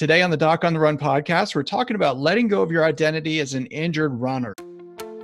Today on the Doc on the Run podcast, we're talking about letting go of your identity as an injured runner.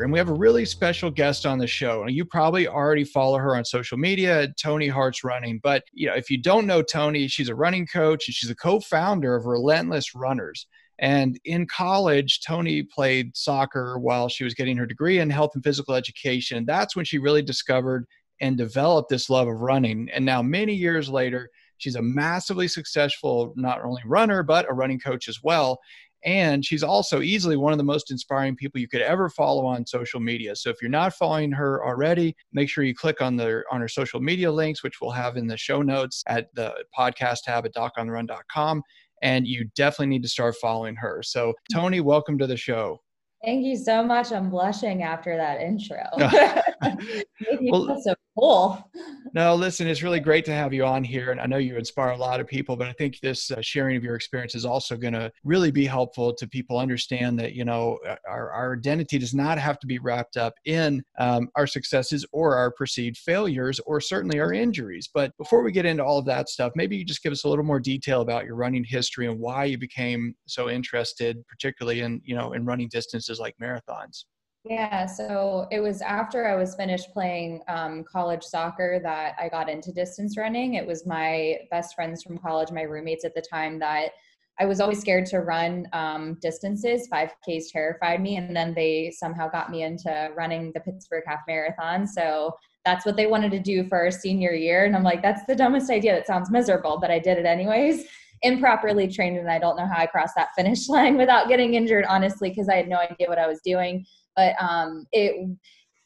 and we have a really special guest on the show. You probably already follow her on social media, Tony Hart's Running. But you know, if you don't know Tony, she's a running coach and she's a co-founder of Relentless Runners. And in college, Tony played soccer while she was getting her degree in health and physical education. That's when she really discovered and developed this love of running. And now, many years later, she's a massively successful not only runner, but a running coach as well. And she's also easily one of the most inspiring people you could ever follow on social media. So if you're not following her already, make sure you click on the on her social media links, which we'll have in the show notes at the podcast tab at docontherun.com. And you definitely need to start following her. So Tony, welcome to the show. Thank you so much. I'm blushing after that intro. well, so cool. No, listen, it's really great to have you on here. And I know you inspire a lot of people, but I think this uh, sharing of your experience is also going to really be helpful to people understand that, you know, our, our identity does not have to be wrapped up in um, our successes or our perceived failures or certainly our injuries. But before we get into all of that stuff, maybe you just give us a little more detail about your running history and why you became so interested, particularly in, you know, in running distances like marathons. Yeah, so it was after I was finished playing um, college soccer that I got into distance running. It was my best friends from college, my roommates at the time, that I was always scared to run um, distances. 5Ks terrified me. And then they somehow got me into running the Pittsburgh Half Marathon. So that's what they wanted to do for our senior year. And I'm like, that's the dumbest idea. That sounds miserable, but I did it anyways. Improperly trained, and I don't know how I crossed that finish line without getting injured, honestly, because I had no idea what I was doing but um, it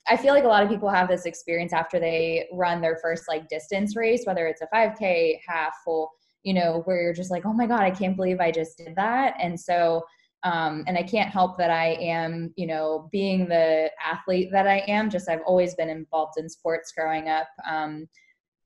I feel like a lot of people have this experience after they run their first like distance race, whether it's a 5K, half, full, you know, where you're just like, oh my God, I can't believe I just did that. And so, um, and I can't help that I am, you know, being the athlete that I am, just I've always been involved in sports growing up. Um,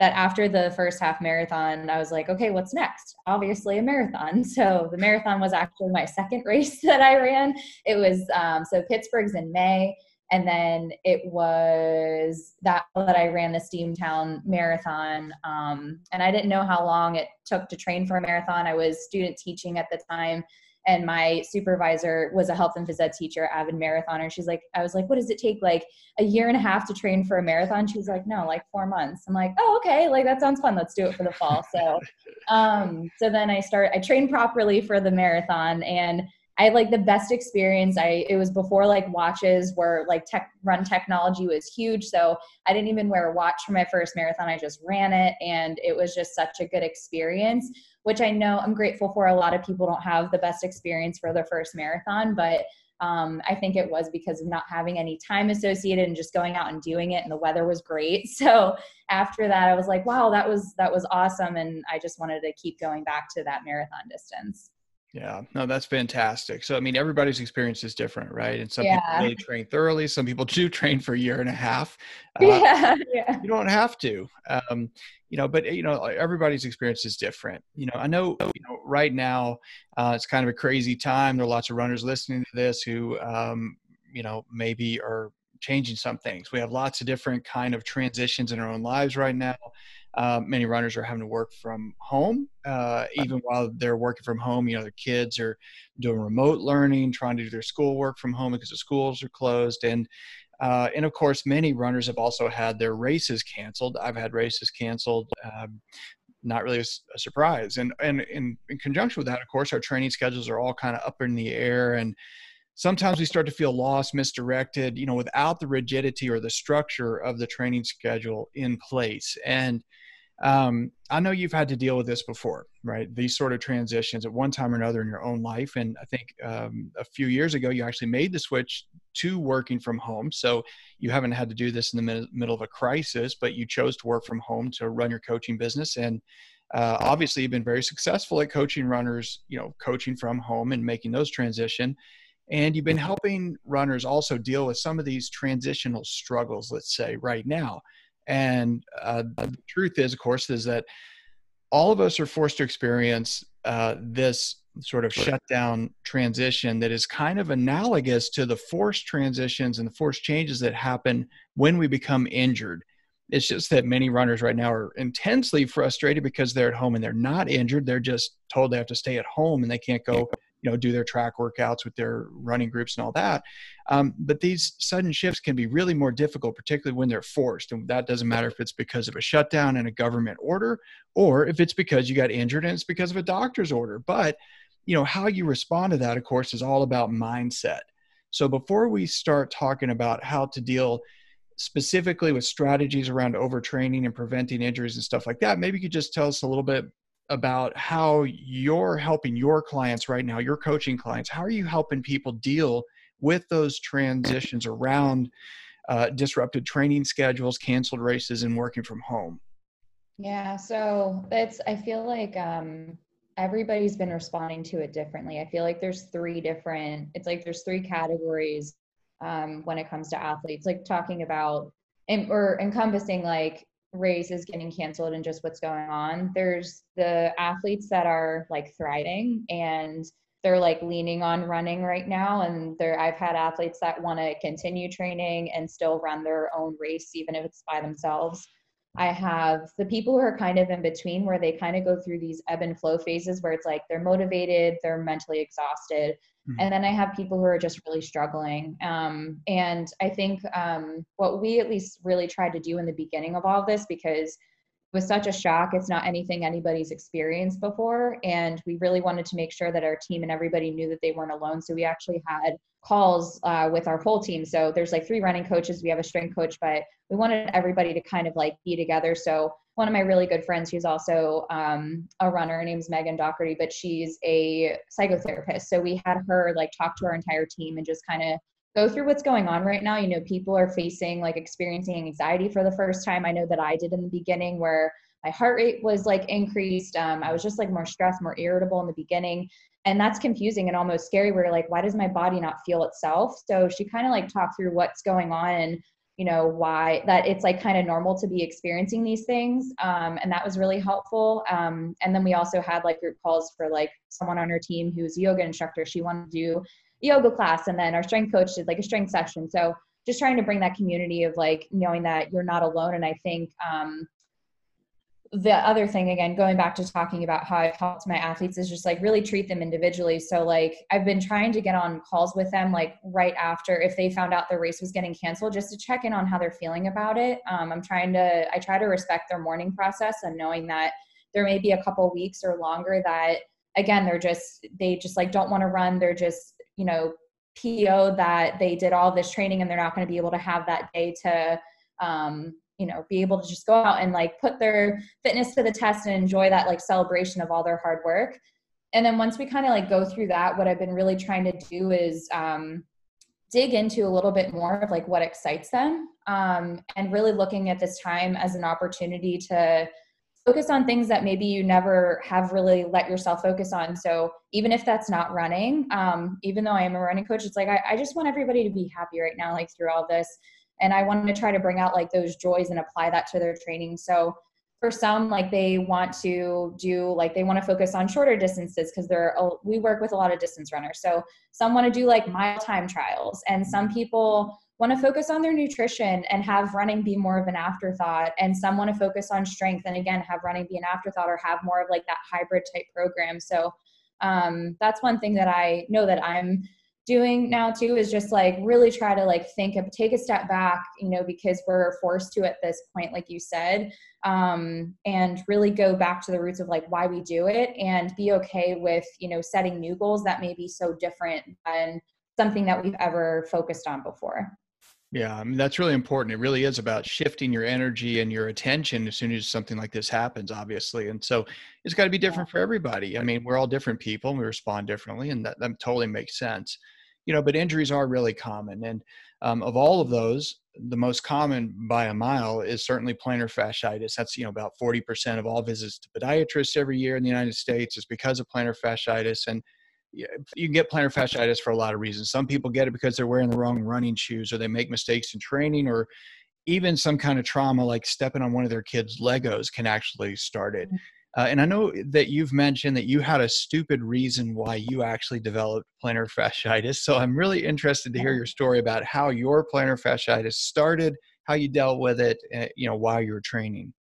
that after the first half marathon, I was like, okay, what's next? Obviously, a marathon. So the marathon was actually my second race that I ran. It was um, so Pittsburgh's in May, and then it was that that I ran the Steamtown Marathon. Um, and I didn't know how long it took to train for a marathon. I was student teaching at the time, and my supervisor was a health and phys ed teacher, avid marathoner. She's like, I was like, what does it take? Like a year and a half to train for a marathon? She was like, no, like four months. I'm like, oh, okay, like that sounds fun. Let's do it for the fall. So, um, so then I start, I trained properly for the marathon and I had like the best experience. I it was before like watches were like tech run technology was huge. So I didn't even wear a watch for my first marathon. I just ran it and it was just such a good experience which I know I'm grateful for. A lot of people don't have the best experience for their first marathon, but um, I think it was because of not having any time associated and just going out and doing it, and the weather was great. So after that, I was like, "Wow, that was that was awesome!" And I just wanted to keep going back to that marathon distance. Yeah, no, that's fantastic. So, I mean, everybody's experience is different, right? And some yeah. people really train thoroughly. Some people do train for a year and a half. Uh, yeah, yeah. You don't have to, um, you know. But you know, everybody's experience is different. You know, I know, you know, right now uh, it's kind of a crazy time. There are lots of runners listening to this who, um, you know, maybe are changing some things. We have lots of different kind of transitions in our own lives right now. Uh, many runners are having to work from home. Uh, even while they're working from home, you know, their kids are doing remote learning, trying to do their schoolwork from home because the schools are closed. And uh, and of course, many runners have also had their races canceled. I've had races canceled. Um, not really a, a, surprise. And, and in, in conjunction with that, of course, our training schedules are all kind of up in the air and sometimes we start to feel lost, misdirected, you know, without the rigidity or the structure of the training schedule in place. And um, I know you've had to deal with this before, right? These sort of transitions at one time or another in your own life. And I think um, a few years ago, you actually made the switch to working from home. So you haven't had to do this in the middle of a crisis, but you chose to work from home to run your coaching business. And uh, obviously you've been very successful at coaching runners you know coaching from home and making those transition and you've been helping runners also deal with some of these transitional struggles let's say right now and uh, the truth is of course is that all of us are forced to experience uh, this sort of shutdown transition that is kind of analogous to the forced transitions and the forced changes that happen when we become injured. It's just that many runners right now are intensely frustrated because they're at home and they're not injured. They're just told they have to stay at home and they can't go you know do their track workouts with their running groups and all that. Um, but these sudden shifts can be really more difficult particularly when they're forced and that doesn't matter if it's because of a shutdown and a government order or if it's because you got injured and it's because of a doctor's order. But you know how you respond to that of course is all about mindset. So before we start talking about how to deal specifically with strategies around overtraining and preventing injuries and stuff like that maybe you could just tell us a little bit about how you're helping your clients right now, your coaching clients. How are you helping people deal with those transitions around uh, disrupted training schedules, canceled races, and working from home? Yeah, so it's, I feel like um, everybody's been responding to it differently. I feel like there's three different, it's like there's three categories um, when it comes to athletes, like talking about and, or encompassing like race is getting canceled and just what's going on. There's the athletes that are like thriving and they're like leaning on running right now and there I've had athletes that want to continue training and still run their own race even if it's by themselves. I have the people who are kind of in between where they kind of go through these ebb and flow phases where it's like they're motivated, they're mentally exhausted, Mm-hmm. And then I have people who are just really struggling. Um, and I think um, what we at least really tried to do in the beginning of all of this, because was such a shock, it's not anything anybody's experienced before. And we really wanted to make sure that our team and everybody knew that they weren't alone. So we actually had calls uh, with our whole team. So there's like three running coaches, we have a strength coach, but we wanted everybody to kind of like be together. So one of my really good friends who's also um, a runner. Her name's Megan Doherty, but she's a psychotherapist. So we had her like talk to our entire team and just kind of go through what's going on right now. You know, people are facing like experiencing anxiety for the first time. I know that I did in the beginning where my heart rate was like increased. Um, I was just like more stressed, more irritable in the beginning. And that's confusing and almost scary. Where like, why does my body not feel itself? So she kind of like talked through what's going on and you know why that it's like kind of normal to be experiencing these things um, and that was really helpful um, and then we also had like group calls for like someone on our team who's a yoga instructor she wanted to do yoga class and then our strength coach did like a strength session. So just trying to bring that community of like knowing that you're not alone. And i think um, the other thing again going back to talking about how i've helped my athletes is just like really treat them individually. So like i've been trying to get on calls with them like right after if they found out their race was getting canceled just to check in on how they're feeling about it. Um, i'm trying to i try to respect their mourning process and knowing that there may be a couple weeks or longer that again they're just they just like don't want to run. They're just you know po that they did all this training and they're not going to be able to have that day to um, you know be able to just go out and like put their fitness to the test and enjoy that like celebration of all their hard work. And then once we kind of like go through that what i've been really trying to do is um, dig into a little bit more of like what excites them um, and really looking at this time as an opportunity to focus on things that maybe you never have really let yourself focus on. So even if that's not running um, even though i am a running coach it's like I, I just want everybody to be happy right now like through all this. And i want to try to bring out like those joys and apply that to their training. So for some like they want to do like they want to focus on shorter distances because they're we work with a lot of distance runners. So some want to do like mile time trials. And some people want to focus on their nutrition and have running be more of an afterthought and some want to focus on strength and again have running be an afterthought or have more of like that hybrid type program. So um, that's one thing that i know that i'm doing now too is just like really try to like think of take a step back you know because we're forced to at this point like you said um, and really go back to the roots of like why we do it and be okay with you know setting new goals that may be so different than something that we've ever focused on before yeah, I mean that's really important. It really is about shifting your energy and your attention as soon as something like this happens, obviously. And so it's got to be different for everybody. I mean, we're all different people and we respond differently, and that, that totally makes sense you know, but injuries are really common. And um, of all of those, the most common by a mile is certainly plantar fasciitis. That's you know about 40% of all visits to podiatrists every year in the United States is because of plantar fasciitis. And you can get plantar fasciitis for a lot of reasons. Some people get it because they're wearing the wrong running shoes or they make mistakes in training or even some kind of trauma like stepping on one of their kids' Legos can actually start it. Mm. Uh, and I know that you've mentioned that you had a stupid reason why you actually developed plantar fasciitis. So I'm really interested to hear your story about how your plantar fasciitis started, how you dealt with it, uh, you know, while you were training.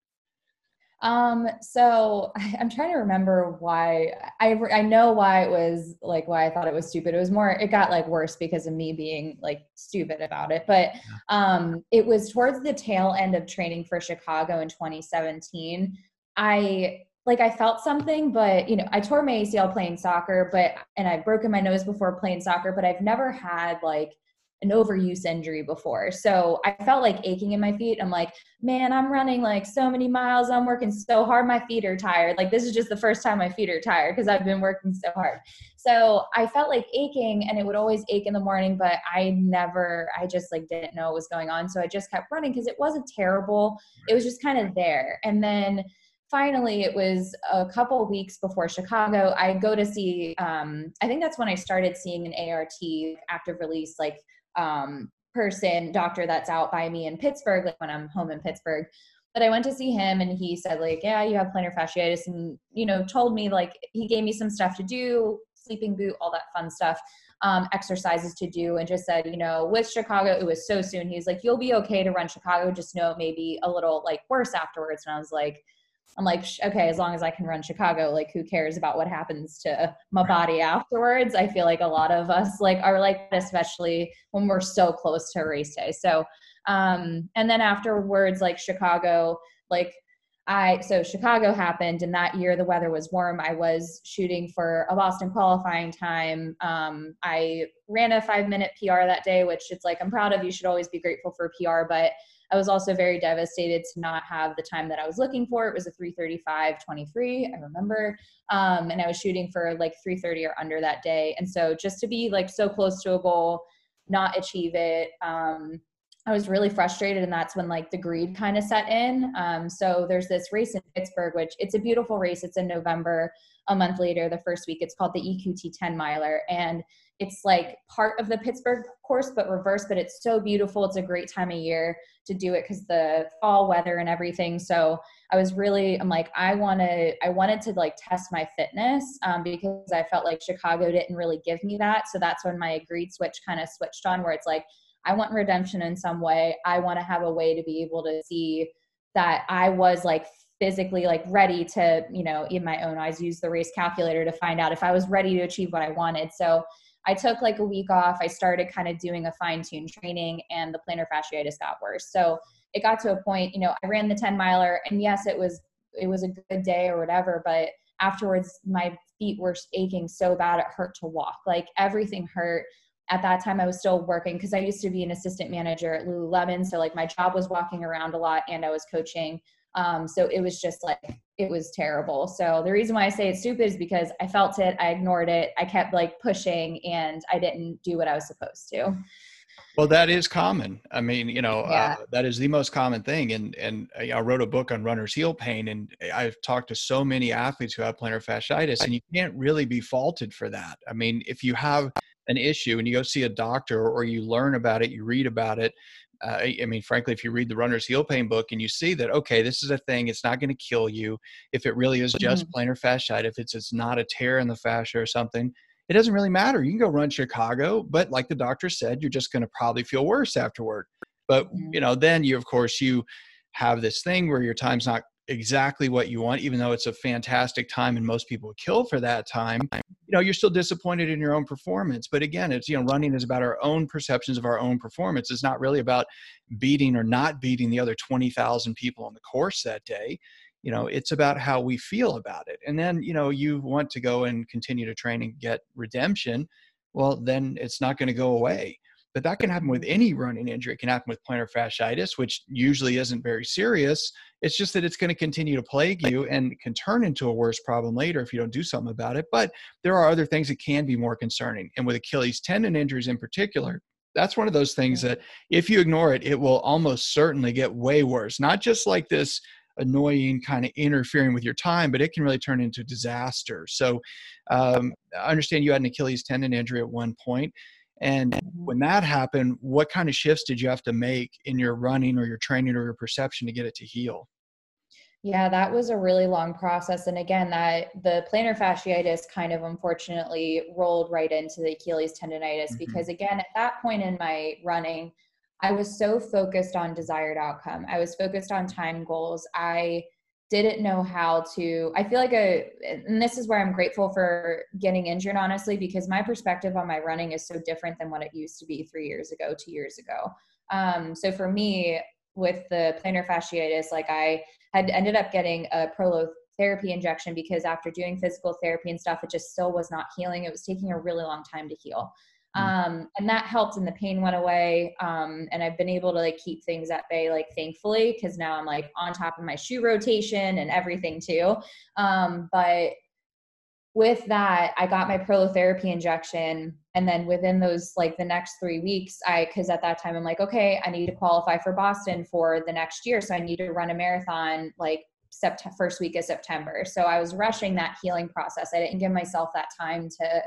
Um, so I'm trying to remember why I, I know why it was like why I thought it was stupid. It was more, it got like worse because of me being like stupid about it. But um, it was towards the tail end of training for Chicago in 2017. I like I felt something, but you know, I tore my ACL playing soccer, but and I've broken my nose before playing soccer, but I've never had like an overuse injury before. So I felt like aching in my feet. I'm like, man, I'm running like so many miles. I'm working so hard. My feet are tired. Like this is just the first time my feet are tired because I've been working so hard. So I felt like aching and it would always ache in the morning, but I never, I just like didn't know what was going on. So I just kept running because it wasn't terrible. It was just kind of there. And then finally it was a couple weeks before chicago i go to see um, i think that's when i started seeing an art active release like um, person doctor that's out by me in pittsburgh like when i'm home in pittsburgh but i went to see him and he said like yeah you have plantar fasciitis and you know told me like he gave me some stuff to do sleeping boot all that fun stuff um, exercises to do and just said, you know, with Chicago, it was so soon. He's like, you'll be okay to run Chicago, just know it may be a little like worse afterwards. And I was like, I'm like, okay, as long as I can run Chicago, like who cares about what happens to my body afterwards? I feel like a lot of us like are like, especially when we're so close to race day. So, um, and then afterwards, like Chicago, like I, so Chicago happened and that year the weather was warm. I was shooting for a Boston qualifying time. Um, I ran a five minute PR that day, which it's like, I'm proud of, you should always be grateful for PR, but I was also very devastated to not have the time that I was looking for. It was a 335 23, I remember. Um, and I was shooting for like 330 or under that day. And so just to be like so close to a goal, not achieve it, um, I was really frustrated, and that's when like the greed kind of set in. Um, so there's this race in Pittsburgh, which it's a beautiful race. It's in November. A month later, the first week, it's called the EQT 10 miler, and it's like part of the Pittsburgh course, but reverse. But it's so beautiful. It's a great time of year to do it because the fall weather and everything. So I was really, I'm like, I wanted, I wanted to like test my fitness um, because I felt like Chicago didn't really give me that. So that's when my agreed switch kind of switched on, where it's like, I want redemption in some way. I want to have a way to be able to see that I was like physically like ready to, you know, in my own eyes, use the race calculator to find out if I was ready to achieve what I wanted. So I took like a week off. I started kind of doing a fine tune training and the plantar fasciitis got worse. So it got to a point, you know, I ran the 10 miler and yes, it was, it was a good day or whatever, but afterwards my feet were aching so bad it hurt to walk. Like everything hurt. At that time I was still working because I used to be an assistant manager at Lululemon. So like my job was walking around a lot and I was coaching. Um, so it was just like it was terrible. So the reason why I say it's stupid is because I felt it, I ignored it, I kept like pushing, and I didn't do what I was supposed to. Well, that is common. I mean, you know, yeah. uh, that is the most common thing. And and I wrote a book on runner's heel pain, and I've talked to so many athletes who have plantar fasciitis, and you can't really be faulted for that. I mean, if you have an issue and you go see a doctor or you learn about it, you read about it, uh, I mean, frankly, if you read the runner's heel pain book and you see that, okay, this is a thing, it's not going to kill you. If it really is just mm-hmm. plantar fasciitis, if it's, it's not a tear in the fascia or something, it doesn't really matter. You can go run Chicago, but like the doctor said, you're just going to probably feel worse afterward. But, mm-hmm. you know, then you, of course, you have this thing where your time's not exactly what you want, even though it's a fantastic time and most people kill for that time, you know, you're still disappointed in your own performance. But again, it's, you know, running is about our own perceptions of our own performance. It's not really about beating or not beating the other 20,000 people on the course that day. You know, it's about how we feel about it. And then, you know, you want to go and continue to train and get redemption. Well, then it's not going to go away but that can happen with any running injury. It can happen with plantar fasciitis, which usually isn't very serious. It's just that it's going to continue to plague you and can turn into a worse problem later if you don't do something about it. But there are other things that can be more concerning. And with Achilles tendon injuries in particular, that's one of those things that if you ignore it, it will almost certainly get way worse. Not just like this annoying kind of interfering with your time, but it can really turn into disaster. So um, I understand you had an Achilles tendon injury at one point. And mm-hmm. when that happened, what kind of shifts did you have to make in your running or your training or your perception to get it to heal? Yeah, that was a really long process. And again, that the plantar fasciitis kind of unfortunately rolled right into the Achilles tendonitis mm-hmm. because, again, at that point in my running, I was so focused on desired outcome. I was focused on time goals. I didn't know how to i feel like a and this is where i'm grateful for getting injured honestly because my perspective on my running is so different than what it used to be three years ago two years ago um, so for me with the plantar fasciitis like i had ended up getting a prolotherapy injection because after doing physical therapy and stuff it just still was not healing it was taking a really long time to heal. Um, and that helped and the pain went away um, and i've been able to like keep things at bay like thankfully because now i'm like on top of my shoe rotation and everything too. Um, but with that i got my prolotherapy injection and then within those like the next three weeks i because at that time i'm like okay i need to qualify for boston for the next year so i need to run a marathon like September, first week of september. So i was rushing that healing process. I didn't give myself that time to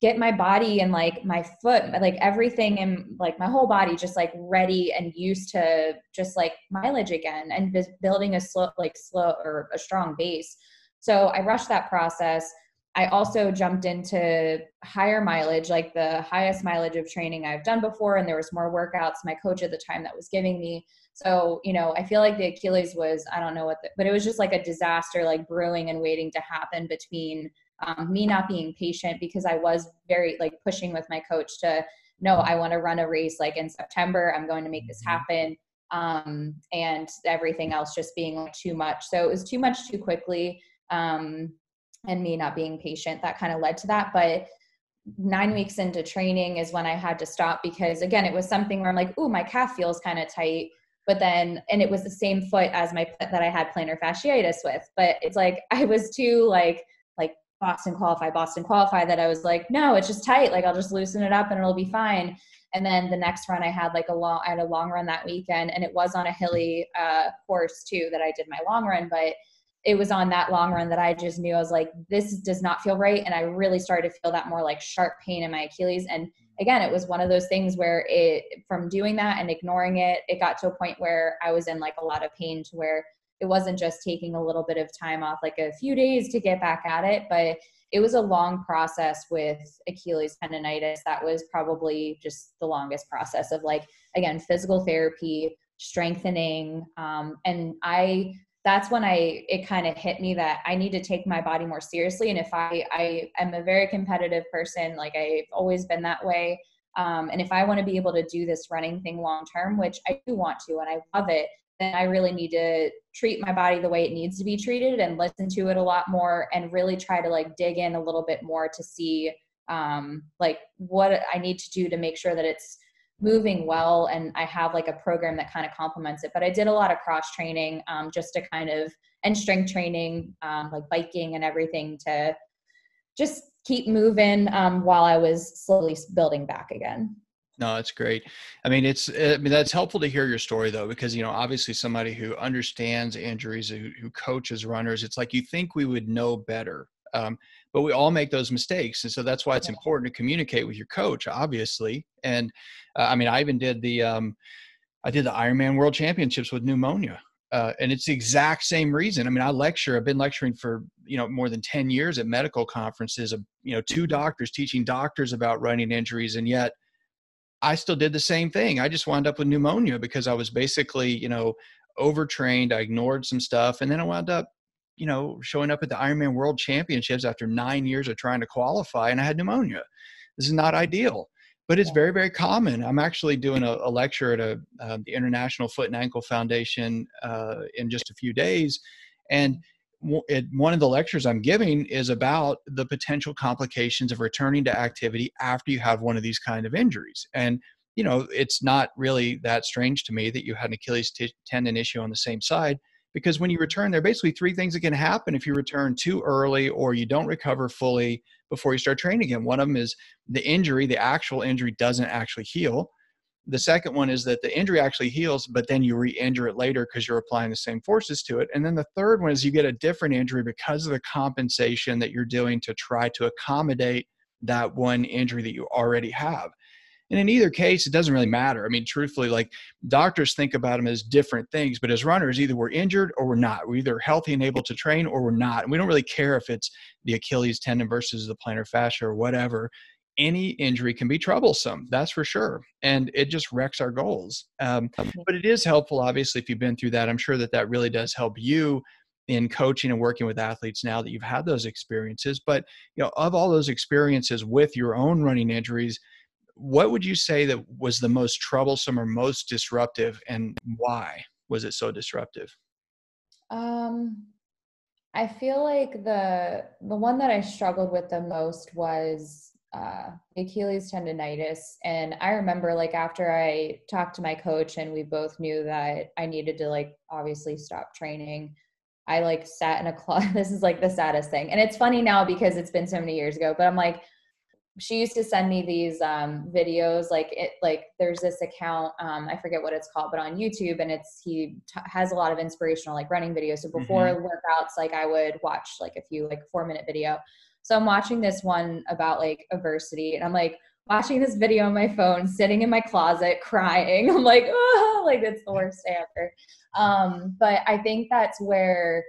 get my body and like my foot like everything and like my whole body just like ready and used to just like mileage again and building a slow like slow or a strong base. So i rushed that process. I also jumped into higher mileage like the highest mileage of training i've done before and there was more workouts my coach at the time that was giving me. So you know i feel like the achilles was i don't know what the, but it was just like a disaster like brewing and waiting to happen between um, me not being patient because I was very like pushing with my coach to no, I want to run a race like in September. I'm going to make this mm-hmm. happen. Um, and everything else just being like too much. So it was too much too quickly. Um, and me not being patient that kind of led to that. But nine weeks into training is when I had to stop because again, it was something where I'm like, oh, my calf feels kind of tight. But then, and it was the same foot as my that I had plantar fasciitis with. But it's like I was too like Boston qualify, Boston qualify, that I was like, no, it's just tight. Like I'll just loosen it up and it'll be fine. And then the next run, I had like a long, I had a long run that weekend, and it was on a hilly uh, course too that I did my long run. But it was on that long run that I just knew I was like, this does not feel right, and I really started to feel that more like sharp pain in my Achilles. And again, it was one of those things where it, from doing that and ignoring it, it got to a point where I was in like a lot of pain to where it wasn't just taking a little bit of time off, like a few days to get back at it, but it was a long process with Achilles tendonitis. That was probably just the longest process of like, again, physical therapy, strengthening. Um, and I, that's when I, it kind of hit me that I need to take my body more seriously. And if I, I am a very competitive person, like I've always been that way. Um, and if I want to be able to do this running thing long term, which I do want to, and I love it, then I really need to treat my body the way it needs to be treated and listen to it a lot more and really try to like dig in a little bit more to see um, like what I need to do to make sure that it's moving well and I have like a program that kind of complements it. But I did a lot of cross training um, just to kind of and strength training, um, like biking and everything to just keep moving um, while I was slowly building back again. No, that's great. I mean, it's I mean that's helpful to hear your story though, because you know obviously somebody who understands injuries, who, who coaches runners, it's like you think we would know better, um, but we all make those mistakes, and so that's why it's important to communicate with your coach, obviously. And uh, I mean, I even did the um, I did the Ironman World Championships with pneumonia. Uh, and it's the exact same reason. I mean, I lecture. I've been lecturing for you know more than ten years at medical conferences. Of you know, two doctors teaching doctors about running injuries, and yet I still did the same thing. I just wound up with pneumonia because I was basically, you know, overtrained. I ignored some stuff. And then I wound up, you know, showing up at the Ironman World Championships after nine years of trying to qualify and I had pneumonia. This is not ideal, but it's very, very common. I'm actually doing a, a lecture at a, uh, the International Foot and Ankle Foundation uh, in just a few days. And one of the lectures I'm giving is about the potential complications of returning to activity after you have one of these kind of injuries. And you know, it's not really that strange to me that you had an Achilles t- tendon issue on the same side because when you return, there are basically three things that can happen if you return too early or you don't recover fully before you start training again. One of them is the injury, the actual injury doesn't actually heal. The second one is that the injury actually heals, but then you re injure it later because you're applying the same forces to it. And then the third one is you get a different injury because of the compensation that you're doing to try to accommodate that one injury that you already have. And in either case, it doesn't really matter. I mean, truthfully, like doctors think about them as different things, but as runners, either we're injured or we're not. We're either healthy and able to train or we're not. And we don't really care if it's the Achilles tendon versus the plantar fascia or whatever. Any injury can be troublesome, that's for sure. And it just wrecks our goals. Um, but it is helpful, obviously, if you've been through that. I'm sure that that really does help you in coaching and working with athletes now that you've had those experiences. But, you know, of all those experiences with your own running injuries, what would you say that was the most troublesome or most disruptive and why was it so disruptive um i feel like the the one that i struggled with the most was uh achilles tendonitis. And i remember like after i talked to my coach and we both knew that i needed to like obviously stop training i like sat in a closet. This is like the saddest thing. And it's funny now because it's been so many years ago but i'm like she used to send me these um, videos like it like there's this account um, i forget what it's called but on youtube and it's he t- has a lot of inspirational like running videos. So before mm-hmm. workouts like i would watch like a few like four minute video so i'm watching this one about like adversity and i'm like watching this video on my phone sitting in my closet crying i'm like oh like it's the worst day ever um, but i think that's where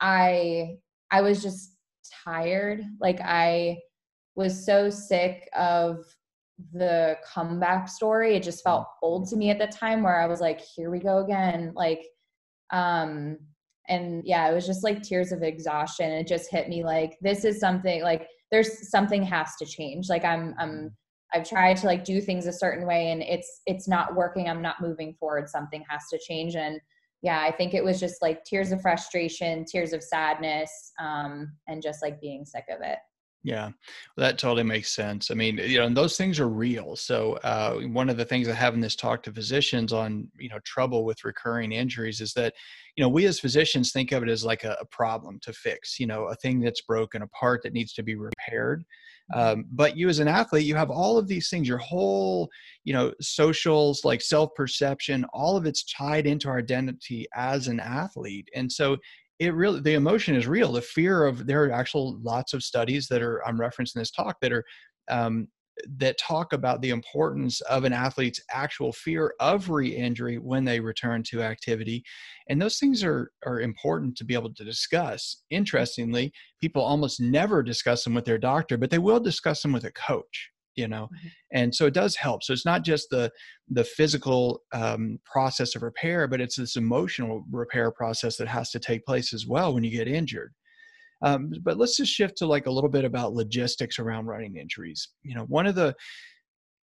i i was just tired like i was so sick of the comeback story. It just felt old to me at the time where I was like, here we go again. Like, um, and yeah, it was just like tears of exhaustion. It just hit me like, this is something like there's something has to change. Like I'm, I'm, I've tried to like do things a certain way and it's, it's not working. I'm not moving forward. Something has to change. And yeah, I think it was just like tears of frustration, tears of sadness, um, and just like being sick of it. Yeah, that totally makes sense. I mean, you know, and those things are real. So, uh, one of the things I have in this talk to physicians on, you know, trouble with recurring injuries is that, you know, we as physicians think of it as like a, a problem to fix, you know, a thing that's broken, a part that needs to be repaired. Mm-hmm. Um, but you as an athlete, you have all of these things, your whole, you know, socials, like self perception, all of it's tied into our identity as an athlete. And so it really the emotion is real. The fear of there are actual lots of studies that are i'm referencing this talk that are um, that talk about the importance of an athlete's actual fear of re-injury when they return to activity. And those things are are important to be able to discuss. Interestingly people almost never discuss them with their doctor but they will discuss them with a coach you know mm-hmm. and so it does help. So it's not just the the physical um, process of repair but it's this emotional repair process that has to take place as well when you get injured. Um, but let's just shift to like a little bit about logistics around running injuries. You know one of the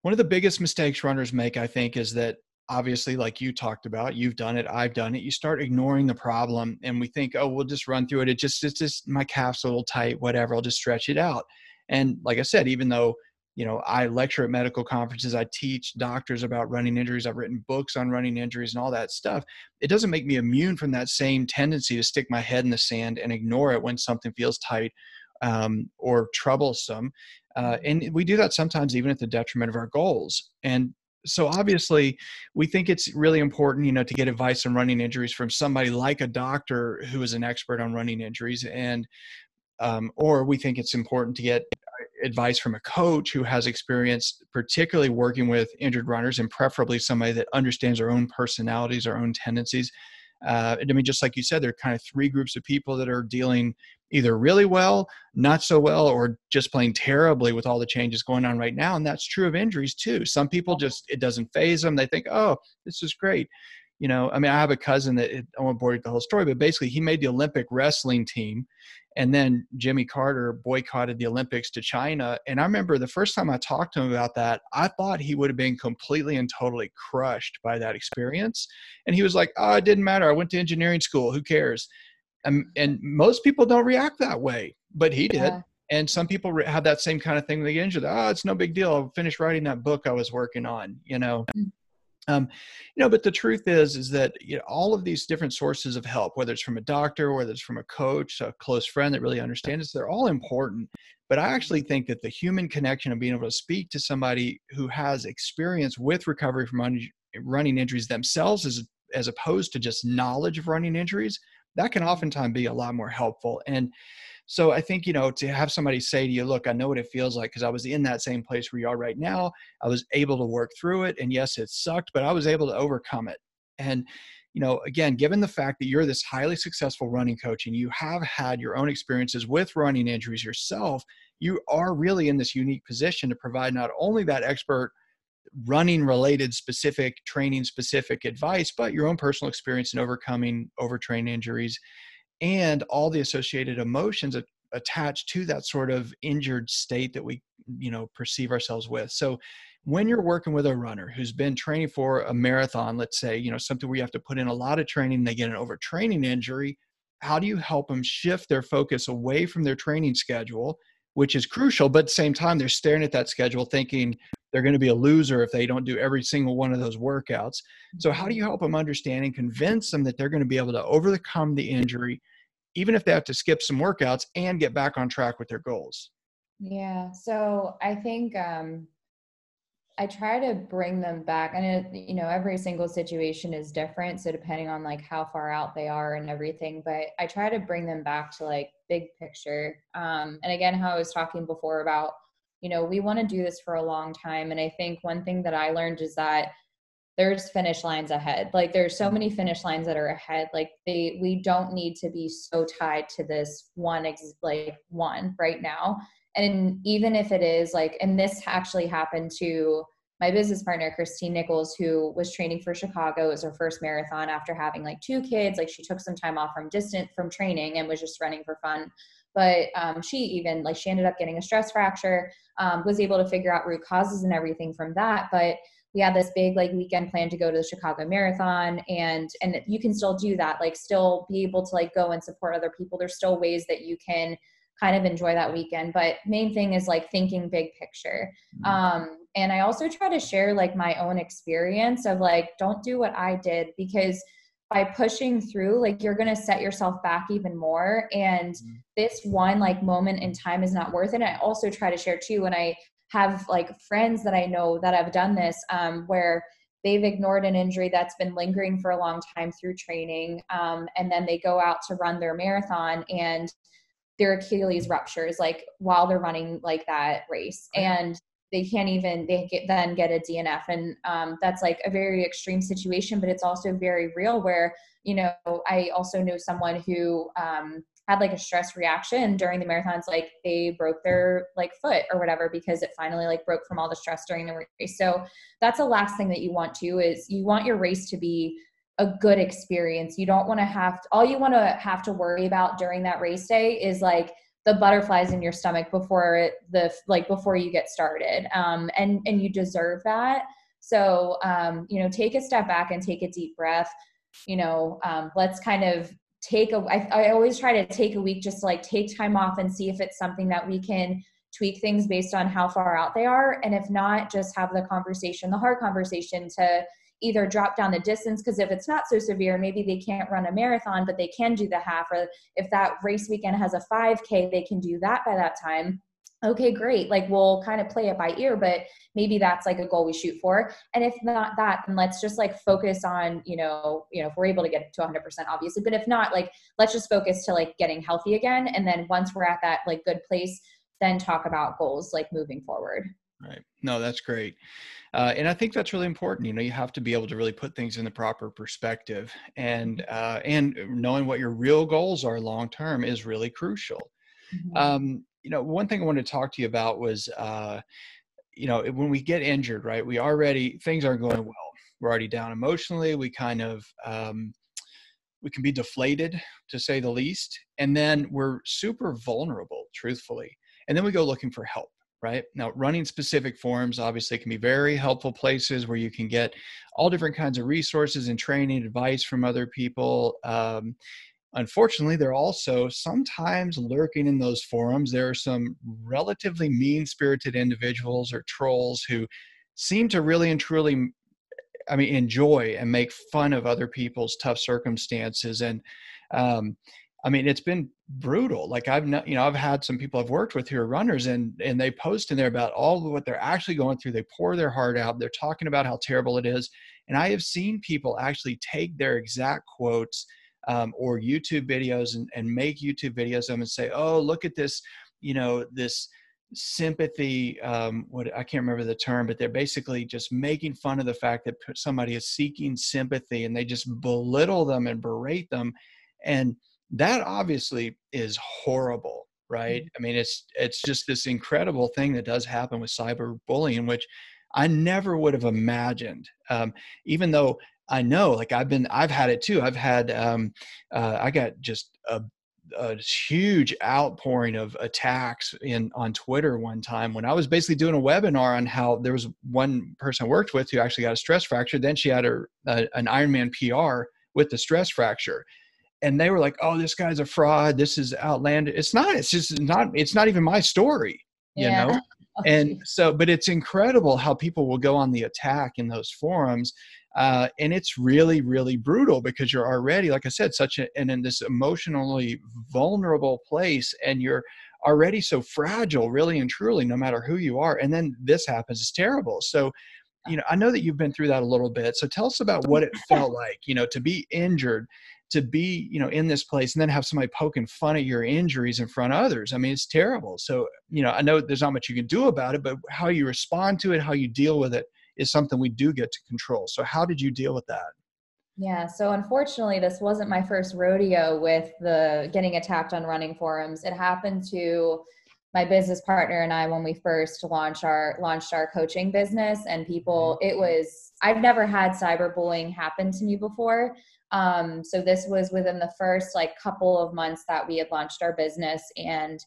one of the biggest mistakes runners make i think is that obviously like you talked about you've done it i've done it you start ignoring the problem and we think oh we'll just run through it it just it's just my calf's a little tight whatever i'll just stretch it out. And like i said even though you know i lecture at medical conferences i teach doctors about running injuries i've written books on running injuries and all that stuff it doesn't make me immune from that same tendency to stick my head in the sand and ignore it when something feels tight um, or troublesome uh, mm-hmm. and we do that sometimes even at the detriment of our goals and so obviously we think it's really important you know to get advice on running injuries from somebody like a doctor who is an expert on running injuries and um, or we think it's important to get advice from a coach who has experience, particularly working with injured runners, and preferably somebody that understands our own personalities, our own tendencies. Uh, I mean, just like you said, there are kind of three groups of people that are dealing either really well, not so well, or just playing terribly with all the changes going on right now. And that's true of injuries too. Some people just, it doesn't phase them. They think, oh, this is great. You know, I mean, I have a cousin that I won't bore you with the whole story, but basically he made the Olympic wrestling team and then Jimmy Carter boycotted the Olympics to China. And I remember the first time I talked to him about that, I thought he would have been completely and totally crushed by that experience. And he was like, oh, it didn't matter. I went to engineering school. Who cares? And, and most people don't react that way, but he did. Yeah. And some people have that same kind of thing. They get injured. Oh, it's no big deal. I'll finish writing that book I was working on, you know? Mm. Um, you know, but the truth is, is that you know, all of these different sources of help, whether it's from a doctor, whether it's from a coach, a close friend that really understands, they're all important. But I actually think that the human connection of being able to speak to somebody who has experience with recovery from running injuries themselves, as as opposed to just knowledge of running injuries, that can oftentimes be a lot more helpful. And so I think, you know, to have somebody say to you, look, I know what it feels like because I was in that same place where you are right now. I was able to work through it. And yes, it sucked, but I was able to overcome it. And, you know, again, given the fact that you're this highly successful running coach and you have had your own experiences with running injuries yourself, you are really in this unique position to provide not only that expert running related specific training specific advice but your own personal experience in overcoming overtrained injuries and all the associated emotions attached to that sort of injured state that we you know perceive ourselves with so when you're working with a runner who's been training for a marathon let's say you know something where you have to put in a lot of training they get an overtraining injury how do you help them shift their focus away from their training schedule which is crucial but at the same time they're staring at that schedule thinking they're going to be a loser if they don't do every single one of those workouts so how do mm-hmm. you help them understand and convince them that they're going to be able to overcome the injury even if they have to skip some workouts and get back on track with their goals? Yeah. So I think um, I try to bring them back, and it, you know, every single situation is different. So depending on like how far out they are and everything, but I try to bring them back to like big picture. Um, and again, how I was talking before about, you know, we want to do this for a long time, and I think one thing that I learned is that there's finish lines ahead. Like there's so many finish lines that are ahead. Like they we don't need to be so tied to this one ex- like one right now. And even if it is like and this actually happened to my business partner christine nichols who was training for chicago. It was her first marathon after having like two kids. Like she took some time off from distant from training and was just running for fun. But um, she even like she ended up getting a stress fracture um, was able to figure out root causes and everything from that. But we had this big like weekend plan to go to the Chicago Marathon and and you can still do that like still be able to like go and support other people there's still ways that you can kind of enjoy that weekend but main thing is like thinking big picture mm-hmm. um and I also try to share like my own experience of like don't do what I did because by pushing through like you're going to set yourself back even more and mm-hmm. this one like moment in time is not worth it and i also try to share too when i have like friends that I know that have done this um, where they've ignored an injury that's been lingering for a long time through training um, and then they go out to run their marathon and their achilles ruptures like while they're running like that race. And they can't even they get, then get a dnf and um, that's like a very extreme situation but it's also very real where you know i also know someone who um, had like a stress reaction during the marathons like they broke their like foot or whatever because it finally like broke from all the stress during the race. So that's the last thing that you want to is you want your race to be a good experience. You don't want to have all you want to have to worry about during that race day is like the butterflies in your stomach before it, the like before you get started um, and and you deserve that. So um, you know take a step back and take a deep breath. You know um, let's kind of take a I, I always try to take a week just to like take time off and see if it's something that we can tweak things based on how far out they are. And if not just have the conversation the hard conversation to either drop down the distance because if it's not so severe maybe they can't run a marathon but they can do the half or if that race weekend has a 5k they can do that by that time okay great. Like we'll kind of play it by ear but maybe that's like a goal we shoot for. And if not that then let's just like focus on you know you know if we're able to get to 100% obviously. But if not like let's just focus to like getting healthy again. And then once we're at that like good place then talk about goals like moving forward. Right. No that's great. Uh, and i think that's really important. You know you have to be able to really put things in the proper perspective. And uh, and knowing what your real goals are long term is really crucial mm-hmm. um, you know, one thing I wanted to talk to you about was, uh, you know, when we get injured, right? We already things aren't going well. We're already down emotionally. We kind of um, we can be deflated, to say the least, and then we're super vulnerable, truthfully. And then we go looking for help right? Now, running specific forums obviously can be very helpful places where you can get all different kinds of resources and training advice from other people. Um, Unfortunately, they're also sometimes lurking in those forums. There are some relatively mean spirited individuals or trolls who seem to really and truly I mean, enjoy and make fun of other people's tough circumstances. And, um, I mean, it's been brutal. Like I've not, you know, I've had some people I've worked with who are runners and, and they post in there about all what they're actually going through. They pour their heart out. They're talking about how terrible it is. And I have seen people actually take their exact quotes um, or YouTube videos and, and make YouTube videos of them and say, oh, look at this, you know, this sympathy um, what i can't remember the term but they're basically just making fun of the fact that somebody is seeking sympathy and they just belittle them and berate them. And that obviously is horrible right? Mm-hmm. i mean it's it's just this incredible thing that does happen with cyberbullying which i never would have imagined. Um, even though i know like i've been i've had it too i've had um, uh, i got just a a huge outpouring of attacks in on Twitter one time when I was basically doing a webinar on how there was one person I worked with who actually got a stress fracture. Then she had a, a an Ironman PR with the stress fracture, and they were like, "Oh, this guy's a fraud. This is outlandish." It's not. It's just not. It's not even my story. You yeah. know. Oh, and so, but it's incredible how people will go on the attack in those forums uh, and it's really really brutal because you're already like i said such a, and in this emotionally vulnerable place and you're already so fragile really and truly no matter who you are and then this happens it's terrible. So you know i know that you've been through that a little bit so tell us about what it felt like you know to be injured to be you know in this place and then have somebody poking fun at your injuries in front of others. I mean it's terrible. So you know i know there's not much you can do about it but how you respond to it how you deal with it is something we do get to control. So, how did you deal with that? Yeah, so unfortunately, this wasn't my first rodeo with the getting attacked on running forums. It happened to my business partner and I when we first launched our launched our coaching business and people mm-hmm. it was I've never had cyberbullying happen to me before. Um, so this was within the first like couple of months that we had launched our business and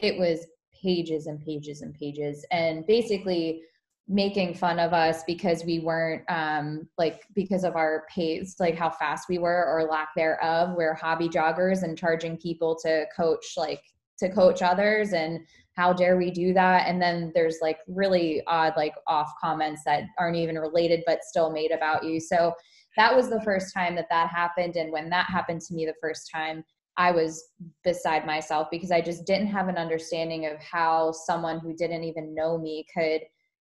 it was pages and pages and pages and basically making fun of us because we weren't um like because of our pace like how fast we were or lack thereof. We're hobby joggers and charging people to coach like to coach others and how dare we do that? And then there's like really odd like off comments that aren't even related but still made about you. So that was the first time that that happened and when that happened to me the first time I was beside myself because I just didn't have an understanding of how someone who didn't even know me could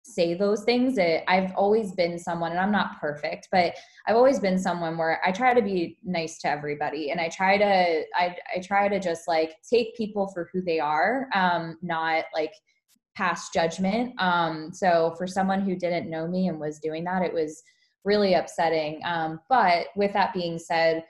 say those things it, i've always been someone and i'm not perfect but i've always been someone where i try to be nice to everybody and i try to i, I try to just like take people for who they are um, not like pass judgment. Um, so for someone who didn't know me and was doing that it was really upsetting. Um, but with that being said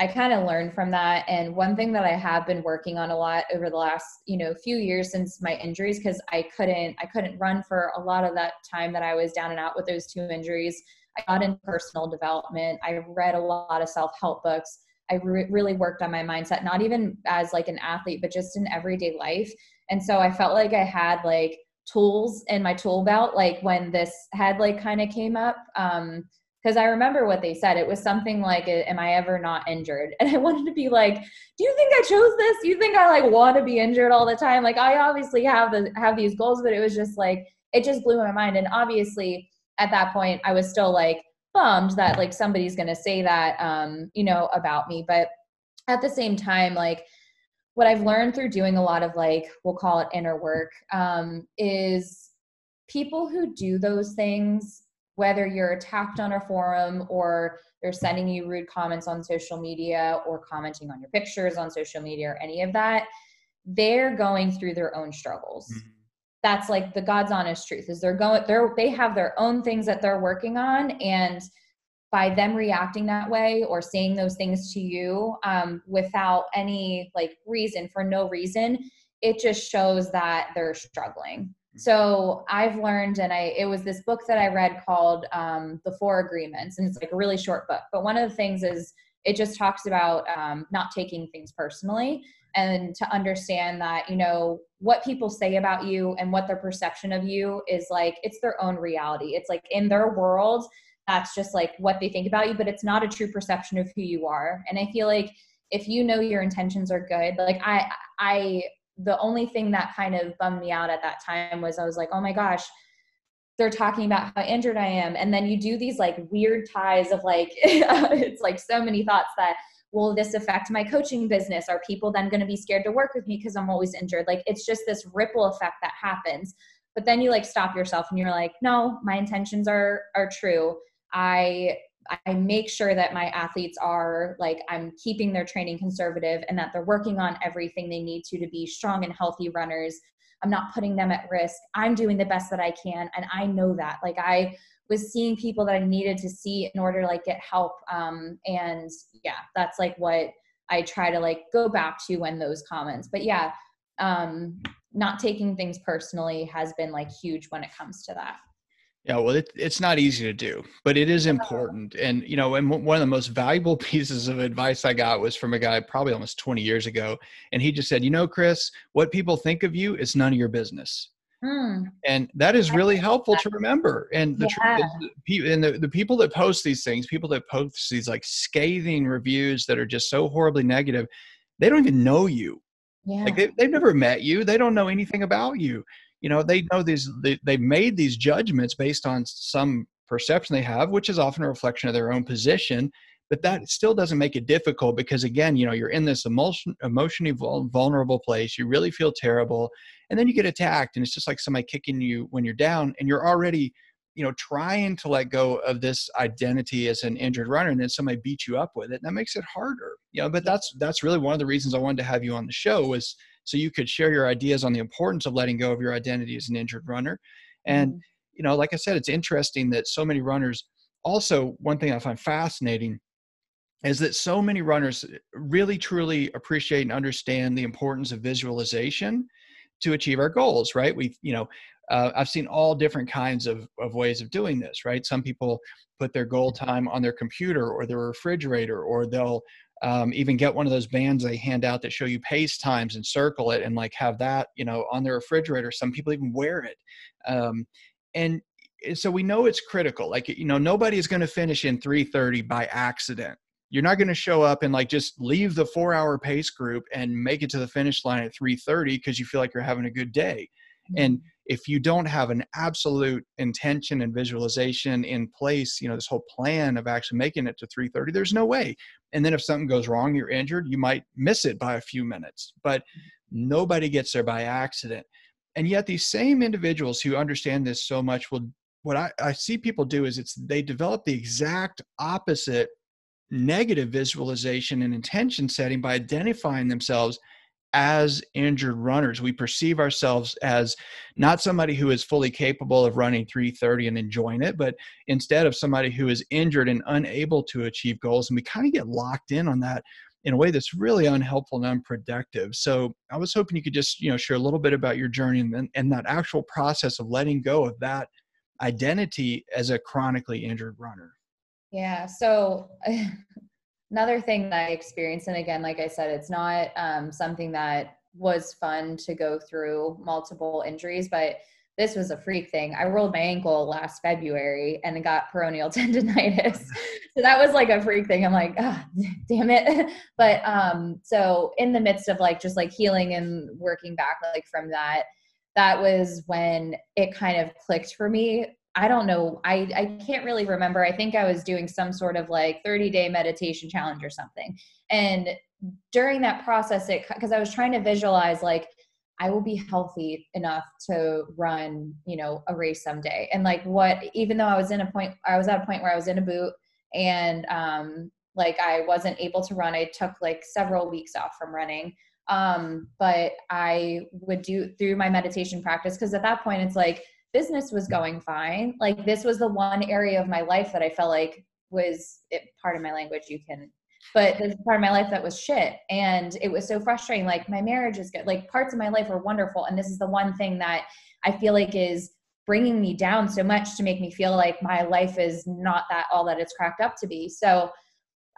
I kind of learned from that. And one thing that I have been working on a lot over the last, you know, few years since my injuries, because I couldn't, I couldn't run for a lot of that time that I was down and out with those two injuries. I got in personal development. I read a lot of self-help books. I re- really worked on my mindset, not even as like an athlete, but just in everyday life. And so I felt like I had like tools in my tool belt, like when this head like kind of came up. Um, because I remember what they said. It was something like, "Am I ever not injured?" And I wanted to be like, "Do you think I chose this? Do you think I like want to be injured all the time? Like, I obviously have the have these goals, but it was just like it just blew my mind. And obviously, at that point, I was still like bummed that like somebody's gonna say that, um, you know, about me. But at the same time, like what I've learned through doing a lot of like we'll call it inner work um, is people who do those things whether you're attacked on a forum or they're sending you rude comments on social media or commenting on your pictures on social media or any of that, they're going through their own struggles. Mm-hmm. That's like the God's honest truth is they're going they're they have their own things that they're working on and by them reacting that way or saying those things to you um, without any like reason for no reason it just shows that they're struggling so I've learned, and I it was this book that I read called um, The Four Agreements, and it's like a really short book. But one of the things is it just talks about um, not taking things personally and to understand that you know what people say about you and what their perception of you is like it's their own reality it's like in their world that's just like what they think about you but it's not a true perception of who you are and i feel like if you know your intentions are good like i i the only thing that kind of bummed me out at that time was I was like, oh my gosh, they're talking about how injured I am. And then you do these like weird ties of like, it's like so many thoughts that, will this affect my coaching business? Are people then going to be scared to work with me because I'm always injured? Like it's just this ripple effect that happens. But then you like stop yourself and you're like, no, my intentions are are true. I I make sure that my athletes are like I'm keeping their training conservative and that they're working on everything they need to to be strong and healthy runners. I'm not putting them at risk. I'm doing the best that I can and I know that. Like I was seeing people that I needed to see in order to like get help. Um, and yeah, that's like what I try to like go back to when those comments. But yeah, um, not taking things personally has been like huge when it comes to that. Yeah, well, it, it's not easy to do, but it is important. And, you know, and one of the most valuable pieces of advice I got was from a guy probably almost 20 years ago. And he just said, you know, Chris, what people think of you is none of your business. Hmm. And that is really helpful to remember. And the yeah. truth is, and the, the people that post these things, people that post these like scathing reviews that are just so horribly negative, they don't even know you. Yeah. Like they, they've never met you. They don't know anything about you you know they know these they, they've made these judgments based on some perception they have which is often a reflection of their own position but that still doesn't make it difficult because again you know you're in this emotion emotionally vulnerable place you really feel terrible and then you get attacked and it's just like somebody kicking you when you're down and you're already you know trying to let go of this identity as an injured runner and then somebody beats you up with it. And that makes it harder you know but that's that's really one of the reasons i wanted to have you on the show was so you could share your ideas on the importance of letting go of your identity as an injured runner. And mm-hmm. you know like i said it's interesting that so many runners also one thing i find fascinating is that so many runners really truly appreciate and understand the importance of visualization to achieve our goals right? We you know uh, i've seen all different kinds of, of ways of doing this right? Some people put their goal time on their computer or their refrigerator or they'll um, even get one of those bands they hand out that show you pace times and circle it and like have that you know on their refrigerator. Some people even wear it. Um, and so we know it's critical. Like you know nobody is going to finish in 330 by accident. You're not going to show up and like just leave the four hour pace group and make it to the finish line at 330 because you feel like you're having a good day and if you don't have an absolute intention and visualization in place you know this whole plan of actually making it to 330 there's no way. And then if something goes wrong you're injured you might miss it by a few minutes. But nobody gets there by accident. And yet these same individuals who understand this so much will what I, I see people do is it's they develop the exact opposite negative visualization and intention setting by identifying themselves as injured runners. We perceive ourselves as not somebody who is fully capable of running 330 and enjoying it, but instead of somebody who is injured and unable to achieve goals. And we kind of get locked in on that in a way that's really unhelpful and unproductive. So I was hoping you could just, you know, share a little bit about your journey and, and that actual process of letting go of that identity as a chronically injured runner. Yeah. So another thing that I experienced, and again, like I said, it's not um, something that was fun to go through multiple injuries, but this was a freak thing. I rolled my ankle last February and got peroneal tendonitis. so that was like a freak thing. I'm like, oh, damn it. But um, so in the midst of like just like healing and working back like from that, that was when it kind of clicked for me I don't know. I, I can't really remember. I think I was doing some sort of like 30 day meditation challenge or something. And during that process, it because I was trying to visualize like I will be healthy enough to run, you know, a race someday. And like what, even though I was in a point, I was at a point where I was in a boot and um, like I wasn't able to run. I took like several weeks off from running. Um, but I would do through my meditation practice because at that point it's like business was going fine. Like this was the one area of my life that I felt like was it, part of my language. You can, but this part of my life that was shit, and it was so frustrating. Like my marriage is good. Like parts of my life are wonderful, and this is the one thing that I feel like is bringing me down so much to make me feel like my life is not that all that it's cracked up to be. So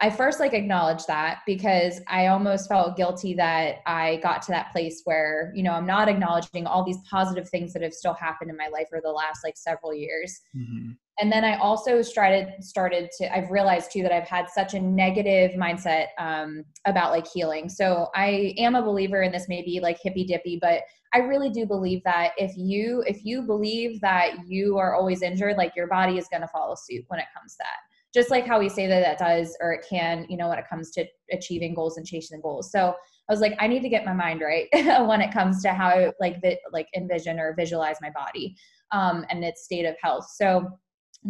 I first like acknowledged that because I almost felt guilty that I got to that place where, you know, I'm not acknowledging all these positive things that have still happened in my life for the last like several years. Mm-hmm. and then i also started started to i've realized too that i've had such a negative mindset um, about like healing so i am a believer in this maybe like hippy dippy but i really do believe that if you if you believe that you are always injured like your body is going to follow suit when it comes to that just like how we say that that does or it can you know when it comes to achieving goals and chasing goals. So i was like i need to get my mind right when it comes to how like the like envision or visualize my body um, and its state of health. So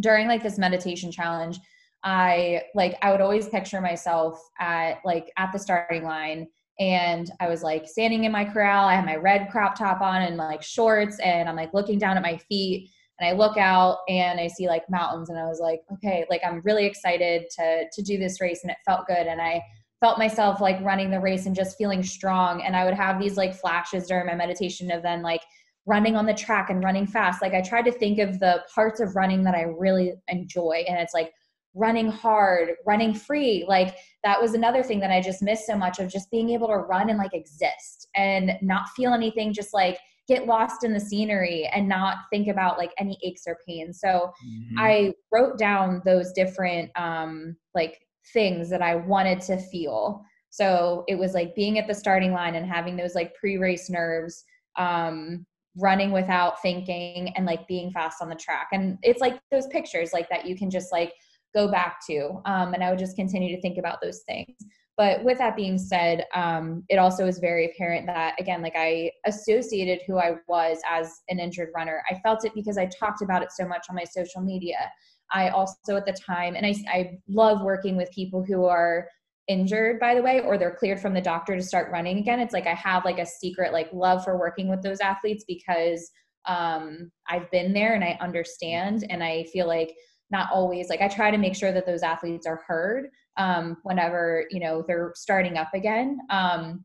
during like this meditation challenge i like i would always picture myself at like at the starting line and i was like standing in my corral. I had my red crop top on and like shorts and i'm like looking down at my feet and i look out and i see like mountains and i was like okay like i'm really excited to to do this race and it felt good and i felt myself like running the race and just feeling strong and i would have these like flashes during my meditation of then like running on the track and running fast. Like I tried to think of the parts of running that I really enjoy. And it's like running hard, running free. Like that was another thing that I just missed so much of just being able to run and like exist and not feel anything, just like get lost in the scenery and not think about like any aches or pains. So mm-hmm. I wrote down those different um like things that I wanted to feel. So it was like being at the starting line and having those like pre-race nerves um running without thinking and like being fast on the track and it's like those pictures like that you can just like go back to um, and i would just continue to think about those things but with that being said um, it also is very apparent that again like i associated who i was as an injured runner. I felt it because i talked about it so much on my social media. I also at the time and i, I love working with people who are injured by the way or they're cleared from the doctor to start running again. It's like i have like a secret like love for working with those athletes because um i've been there and i understand and i feel like not always like i try to make sure that those athletes are heard um whenever you know they're starting up again. Um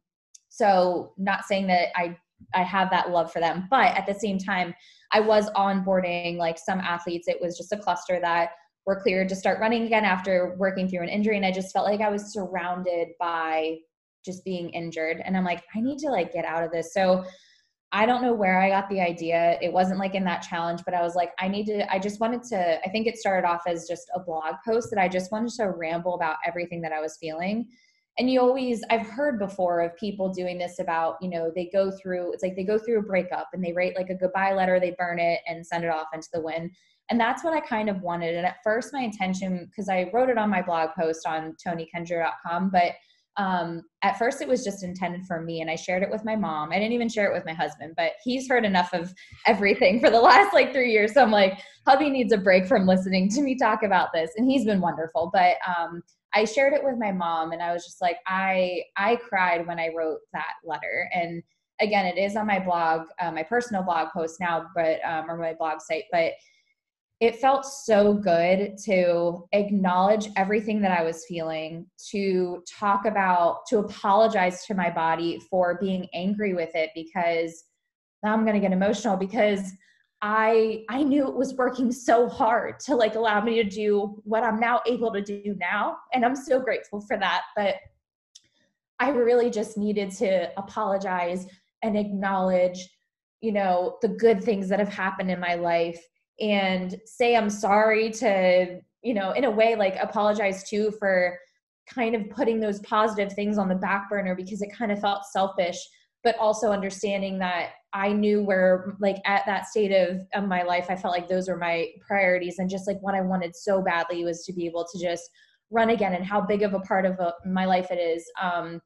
so not saying that i i have that love for them but at the same time i was onboarding like some athletes. It was just a cluster that were cleared to start running again after working through an injury and i just felt like i was surrounded by just being injured. And i'm like i need to like get out of this. So i don't know where i got the idea. It wasn't like in that challenge but i was like i need to i just wanted to i think it started off as just a blog post that i just wanted to ramble about everything that i was feeling. And you always i've heard before of people doing this about you know they go through it's like they go through a breakup and they write like a goodbye letter they burn it and send it off into the wind. And that's what I kind of wanted. And at first, my intention, because I wrote it on my blog post on tonykendra.com, but um, at first it was just intended for me and I shared it with my mom. I didn't even share it with my husband, but he's heard enough of everything for the last like three years. So I'm like, hubby needs a break from listening to me talk about this. And he's been wonderful. But um, I shared it with my mom and I was just like, I, I cried when I wrote that letter. And again, it is on my blog, uh, my personal blog post now, but, um, or my blog site, but it felt so good to acknowledge everything that I was feeling, to talk about, to apologize to my body for being angry with it because now I'm going to get emotional because I I knew it was working so hard to like allow me to do what I'm now able to do now and I'm so grateful for that but I really just needed to apologize and acknowledge you know the good things that have happened in my life and say I'm sorry to, you know, in a way like apologize too for kind of putting those positive things on the back burner because it kind of felt selfish but also understanding that I knew where like at that state of, of my life I felt like those were my priorities. And just like what I wanted so badly was to be able to just run again and how big of a part of a, uh, my life it is. Um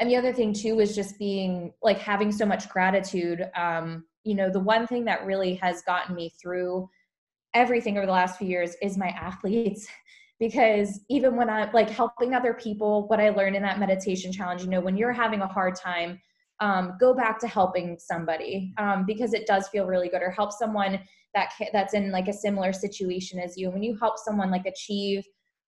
and the other thing too was just being like having so much gratitude um you know the one thing that really has gotten me through everything over the last few years is my athletes. Because even when i'm like helping other people what i learned in that meditation challenge you know when you're having a hard time um, go back to helping somebody um, because it does feel really good. Or help someone that that's in like a similar situation as you. When you help someone like achieve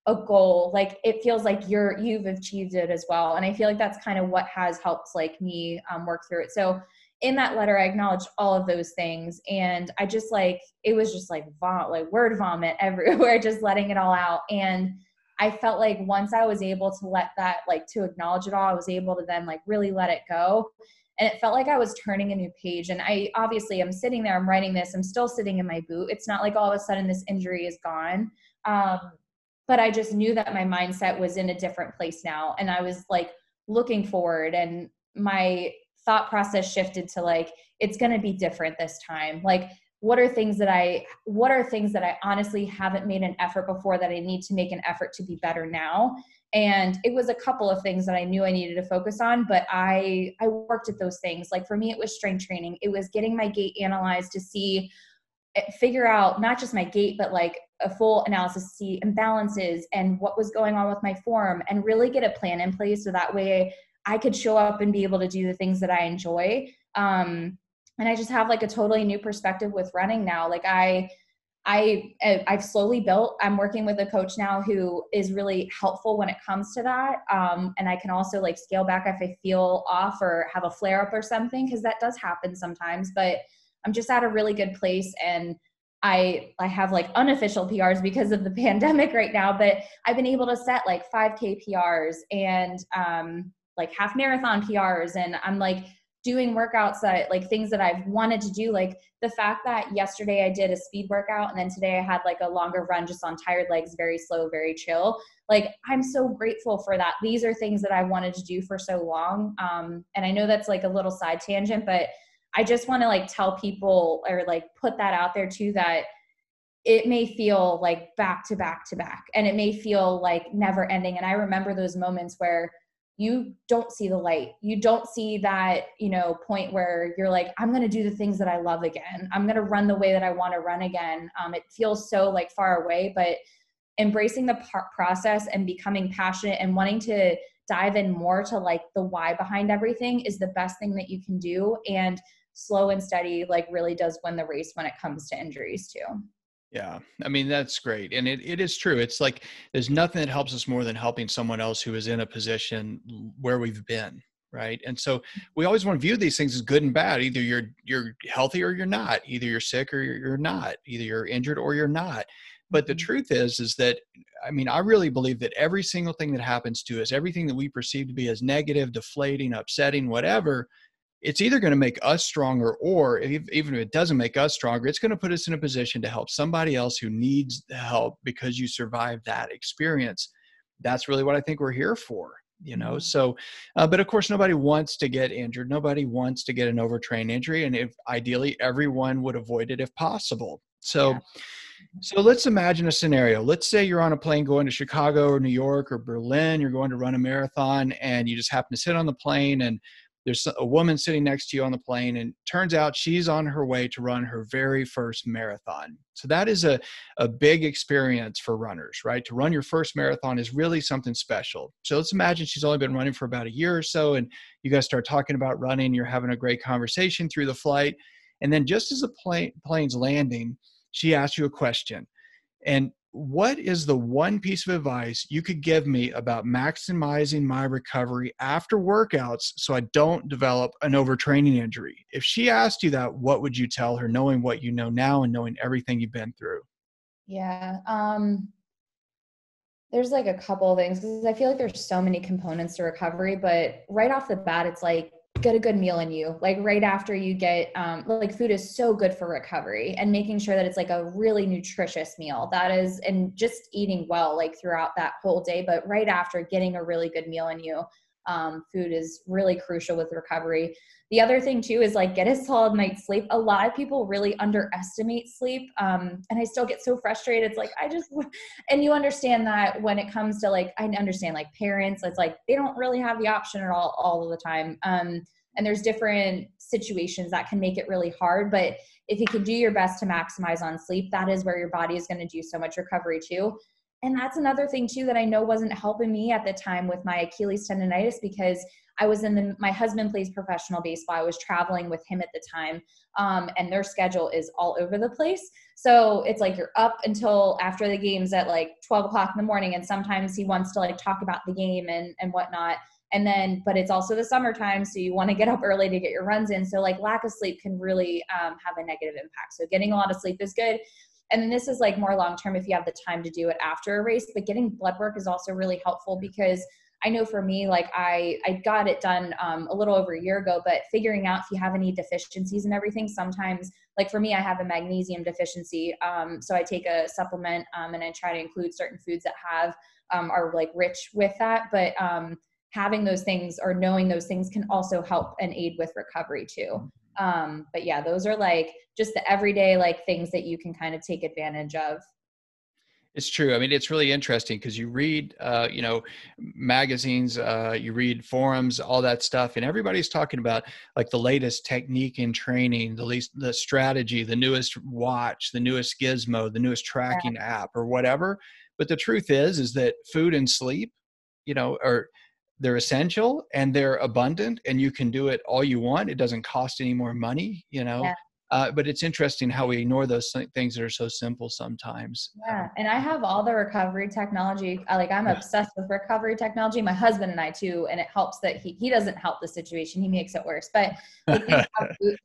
a goal like it feels like you're you've achieved it as well. And i feel like that's kind of what has helped like me um, work through it. So in that letter i acknowledged all of those things and i just like it was just like vom- like word vomit everywhere just letting it all out and i felt like once i was able to let that like to acknowledge it all i was able to then like really let it go and it felt like I was turning a new page. And I obviously I'm sitting there, I'm writing this, I'm still sitting in my boot. It's not like all of a sudden this injury is gone. Um, but I just knew that my mindset was in a different place now. And I was like looking forward and my thought process shifted to like, it's going to be different this time. Like, what are things that I, what are things that I honestly haven't made an effort before that I need to make an effort to be better now? and it was a couple of things that i knew i needed to focus on but i i worked at those things like for me it was strength training it was getting my gait analyzed to see eh, figure out not just my gait but like a full analysis see imbalances and what was going on with my form and really get a plan in place so that way i could show up and be able to do the things that i enjoy um and i just have like a totally new perspective with running now like i I I've slowly built. I'm working with a coach now who is really helpful when it comes to that. Um, and I can also like scale back if I feel off or have a flare up or something because that does happen sometimes. But I'm just at a really good place and I I have like unofficial PRs because of the pandemic right now. But I've been able to set like 5K PRs and um, like half marathon PRs, and I'm like doing workouts that like things that I've wanted to do. Like the fact that yesterday I did a speed workout and then today I had like a longer run just on tired legs, very slow, very chill. Like I'm so grateful for that. These are things that I wanted to do for so long. Um, and I know that's like a little side tangent, but I just want to like tell people or like put that out there too that it may feel like back to back to back and it may feel like never ending. And I remember those moments where you don't see the light. You don't see that you know point where you're like i'm going to do the things that i love again. I'm going to run the way that i want to run again. Um, it feels so like far away but embracing the par- process and becoming passionate and wanting to dive in more to like the why behind everything is the best thing that you can do and slow and steady like really does win the race when it comes to injuries too yeah, I mean that's great, and it, it is true. It's like there's nothing that helps us more than helping someone else who is in a position where we've been, right? And so we always want to view these things as good and bad. Either you're you're healthy or you're not. Either you're sick or you're not. Either you're injured or you're not. But the mm-hmm. truth is, is that I mean, I really believe that every single thing that happens to us, everything that we perceive to be as negative, deflating, upsetting, whatever, it's either going to make us stronger or if, even if it doesn't make us stronger it's going to put us in a position to help somebody else who needs the help because you survived that experience that's really what i think we're here for you know mm-hmm. so uh, but of course nobody wants to get injured nobody wants to get an overtrained injury and if ideally everyone would avoid it if possible so yeah. So let's imagine a scenario. Let's say you're on a plane going to Chicago or New York or Berlin. You're going to run a marathon and you just happen to sit on the plane and there's a woman sitting next to you on the plane and turns out she's on her way to run her very first marathon. So that is a, a big experience for runners right? To run your first marathon is really something special. So let's imagine she's only been running for about a year or so and you guys start talking about running you're having a great conversation through the flight and then just as the plane plane's landing she asks you a question. And what is the one piece of advice you could give me about maximizing my recovery after workouts so I don't develop an overtraining injury? If she asked you that, what would you tell her, knowing what you know now and knowing everything you've been through? Yeah. Um, there's like a couple things because I feel like there's so many components to recovery, but right off the bat, it's like get a good meal in you like right after you get um, like food is so good for recovery and making sure that it's like a really nutritious meal. That is and just eating well like throughout that whole day but right after getting a really good meal in you um, food is really crucial with recovery. The other thing too is like get a solid night's sleep. A lot of people really underestimate sleep um, and i still get so frustrated. It's like i just and you understand that when it comes to like i understand like parents it's like they don't really have the option at all all of the time um, and there's different situations that can make it really hard but if you can do your best to maximize on sleep that is where your body is going to do so much recovery too and that's another thing too that I know wasn't helping me at the time with my Achilles tendonitis because I was in the my husband plays professional baseball. I was traveling with him at the time, um, and their schedule is all over the place. So it's like you're up until after the games at like 12 o'clock in the morning, and sometimes he wants to like talk about the game and and whatnot. And then, but it's also the summertime, so you want to get up early to get your runs in. So like lack of sleep can really um, have a negative impact. So getting a lot of sleep is good and then this is like more long term if you have the time to do it after a race but getting blood work is also really helpful because I know for me, like I I got it done um, a little over a year ago, but figuring out if you have any deficiencies and everything, sometimes like for me, I have a magnesium deficiency, um, so I take a supplement um, and I try to include certain foods that have um, are like rich with that, but um, having those things or knowing those things can also help and aid with recovery too. Um, but yeah, those are like just the everyday like things that you can kind of take advantage of. It's true. I mean, it's really interesting because you read, uh, you know, magazines, uh, you read forums, all that stuff, and everybody's talking about like the latest technique in training, the least, the strategy, the newest watch, the newest gizmo, the newest tracking yeah. app, or whatever. But the truth is, is that food and sleep, you know, are they're essential and they're abundant, and you can do it all you want. It doesn't cost any more money, you know. Yeah. Uh, but it's interesting how we ignore those things that are so simple sometimes. Yeah, and I have all the recovery technology. Like I'm yeah. obsessed with recovery technology. My husband and I too, and it helps that he he doesn't help the situation; he makes it worse. But like,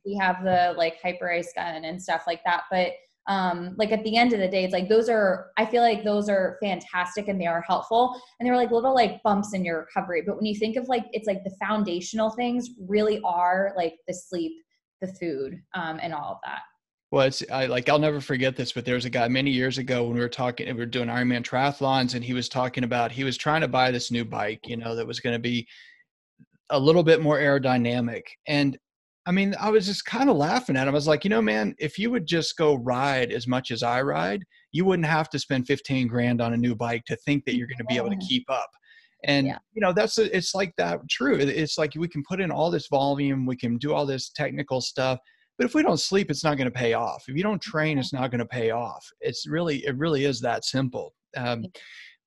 we have the like Hyperice gun and stuff like that. But um like at the end of the day it's like those are i feel like those are fantastic and they are helpful and they're like little like bumps in your recovery but when you think of like it's like the foundational things really are like the sleep the food um, and all of that. Well, it's I, like I'll never forget this, but there was a guy many years ago when we were talking, we were doing Ironman triathlons, and he was talking about he was trying to buy this new bike, you know, that was going to be a little bit more aerodynamic. And I mean, I was just kind of laughing at him. I was like, you know, man, if you would just go ride as much as I ride, you wouldn't have to spend 15 grand on a new bike to think that you're going to be able to keep up. And yeah. you know that's it's like that true. It's like we can put in all this volume we can do all this technical stuff but if we don't sleep it's not going to pay off. If you don't train it's not going to pay off. It's really it really is that simple. Um,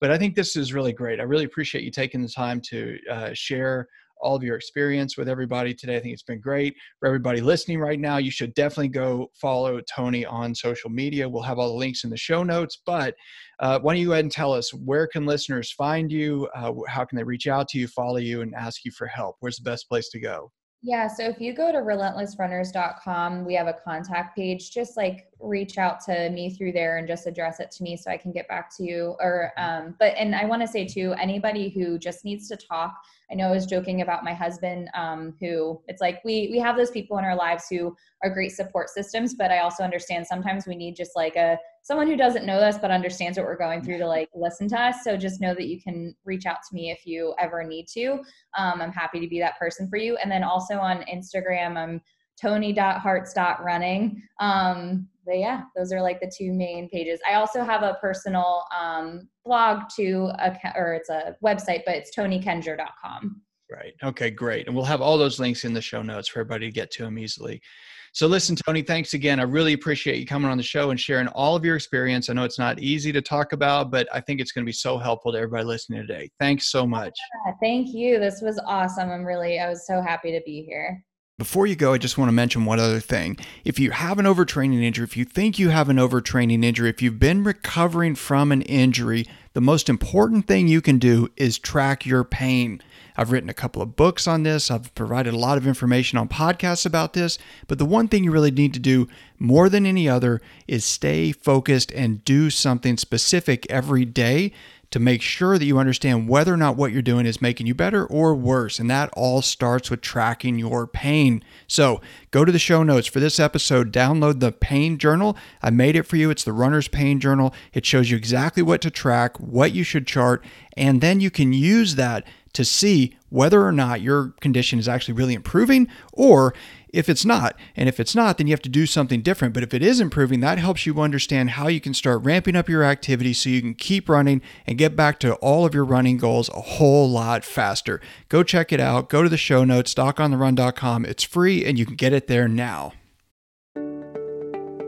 but i think this is really great. I really appreciate you taking the time to uh, share all of your experience with everybody today. I think it's been great for everybody listening right now. You should definitely go follow Tony on social media. We'll have all the links in the show notes. But uh, why don't you go ahead and tell us where can listeners find you? Uh, how can they reach out to you, follow you, and ask you for help? Where's the best place to go? Yeah, so if you go to relentlessrunners.com, we have a contact page. Just like reach out to me through there and just address it to me so I can get back to you. Or, um, but, and I want to say too, anybody who just needs to talk, I know I was joking about my husband, um, who it's like we we have those people in our lives who are great support systems, but I also understand sometimes we need just like a someone who doesn't know us but understands what we're going through to like listen to us. So just know that you can reach out to me if you ever need to. Um, I'm happy to be that person for you. And then also on Instagram, I'm tony.hearts.running. Um, but yeah, those are like the two main pages. I also have a personal um, blog too, or it's a website, but it's tonykendra.com. Right. Okay, great. And we'll have all those links in the show notes for everybody to get to them easily. So, listen, Tony, thanks again. I really appreciate you coming on the show and sharing all of your experience. I know it's not easy to talk about, but I think it's going to be so helpful to everybody listening today. Thanks so much. Yeah, thank you. This was awesome. I'm really, I was so happy to be here. Before you go, I just want to mention one other thing. If you have an overtraining injury, if you think you have an overtraining injury, if you've been recovering from an injury, the most important thing you can do is track your pain. I've written a couple of books on this. I've provided a lot of information on podcasts about this. But the one thing you really need to do more than any other is stay focused and do something specific every day to make sure that you understand whether or not what you're doing is making you better or worse. And that all starts with tracking your pain. So go to the show notes for this episode, download the pain journal. I made it for you. It's the runner's pain journal. It shows you exactly what to track, what you should chart, and then you can use that to see whether or not your condition is actually really improving or if it's not. And if it's not, then you have to do something different. But if it is improving, that helps you understand how you can start ramping up your activity so you can keep running and get back to all of your running goals a whole lot faster. Go check it out. Go to the show notes, docontherun.com. It's free and you can get it there now.